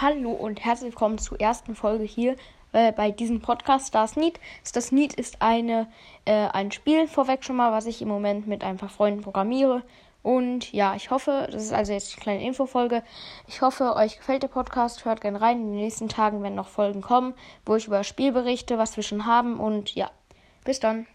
Hallo und herzlich willkommen zur ersten Folge hier äh, bei diesem Podcast Stars Need. Stars Need ist eine, äh, ein Spiel vorweg schon mal, was ich im Moment mit ein paar Freunden programmiere. Und ja, ich hoffe, das ist also jetzt eine kleine Infofolge. Ich hoffe, euch gefällt der Podcast. Hört gerne rein. In den nächsten Tagen werden noch Folgen kommen, wo ich über das Spiel berichte, was wir schon haben. Und ja, bis dann.